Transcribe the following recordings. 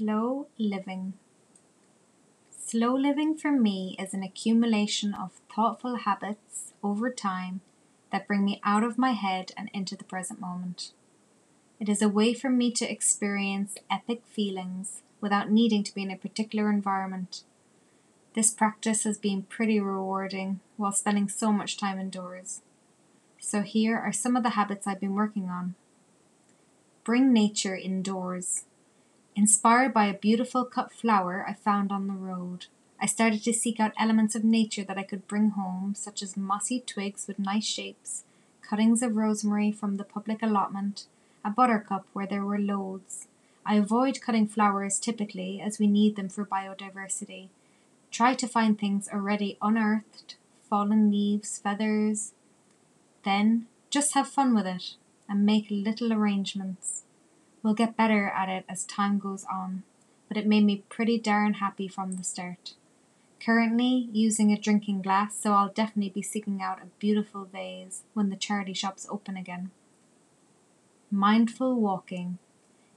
Slow living. Slow living for me is an accumulation of thoughtful habits over time that bring me out of my head and into the present moment. It is a way for me to experience epic feelings without needing to be in a particular environment. This practice has been pretty rewarding while spending so much time indoors. So, here are some of the habits I've been working on. Bring nature indoors. Inspired by a beautiful cut flower I found on the road, I started to seek out elements of nature that I could bring home, such as mossy twigs with nice shapes, cuttings of rosemary from the public allotment, a buttercup where there were loads. I avoid cutting flowers typically as we need them for biodiversity. Try to find things already unearthed, fallen leaves, feathers. Then just have fun with it and make little arrangements. We'll get better at it as time goes on, but it made me pretty darn happy from the start. Currently using a drinking glass, so I'll definitely be seeking out a beautiful vase when the charity shops open again. Mindful walking.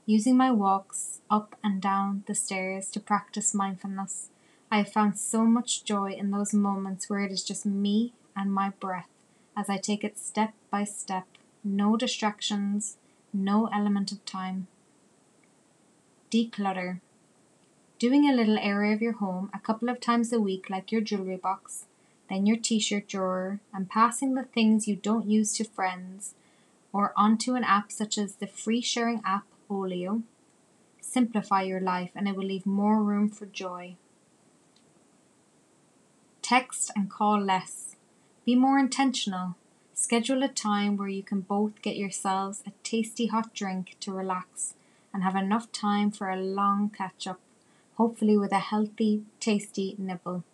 Using my walks up and down the stairs to practice mindfulness, I have found so much joy in those moments where it is just me and my breath as I take it step by step, no distractions, no element of time. Declutter. Doing a little area of your home a couple of times a week, like your jewelry box, then your t shirt drawer, and passing the things you don't use to friends or onto an app such as the free sharing app Olio. Simplify your life and it will leave more room for joy. Text and call less. Be more intentional. Schedule a time where you can both get yourselves a tasty hot drink to relax and have enough time for a long catch up, hopefully with a healthy, tasty nibble.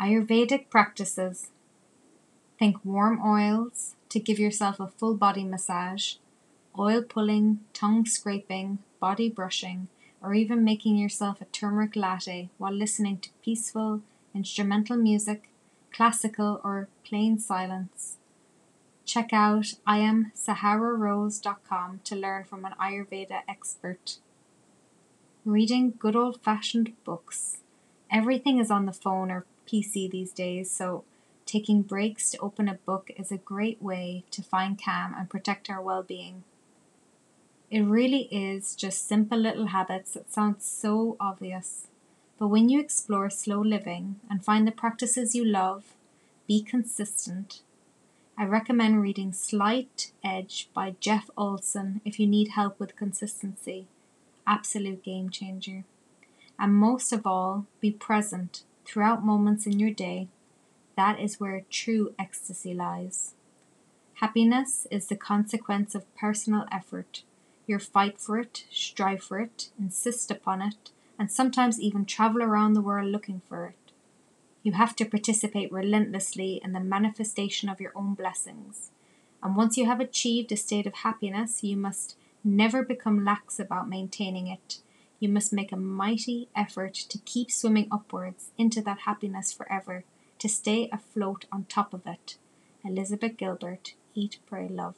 Ayurvedic practices. Think warm oils to give yourself a full body massage, oil pulling, tongue scraping, body brushing, or even making yourself a turmeric latte while listening to peaceful, instrumental music classical or plain silence. Check out iamsahararose.com to learn from an Ayurveda expert. Reading good old fashioned books. Everything is on the phone or PC these days, so taking breaks to open a book is a great way to find calm and protect our well being. It really is just simple little habits that sound so obvious. But when you explore slow living and find the practices you love, be consistent. I recommend reading Slight Edge by Jeff Olson if you need help with consistency. Absolute game changer. And most of all, be present throughout moments in your day. That is where true ecstasy lies. Happiness is the consequence of personal effort. You fight for it, strive for it, insist upon it, and sometimes even travel around the world looking for it. You have to participate relentlessly in the manifestation of your own blessings. And once you have achieved a state of happiness, you must never become lax about maintaining it. You must make a mighty effort to keep swimming upwards into that happiness forever, to stay afloat on top of it. Elizabeth Gilbert, Eat, Pray, Love.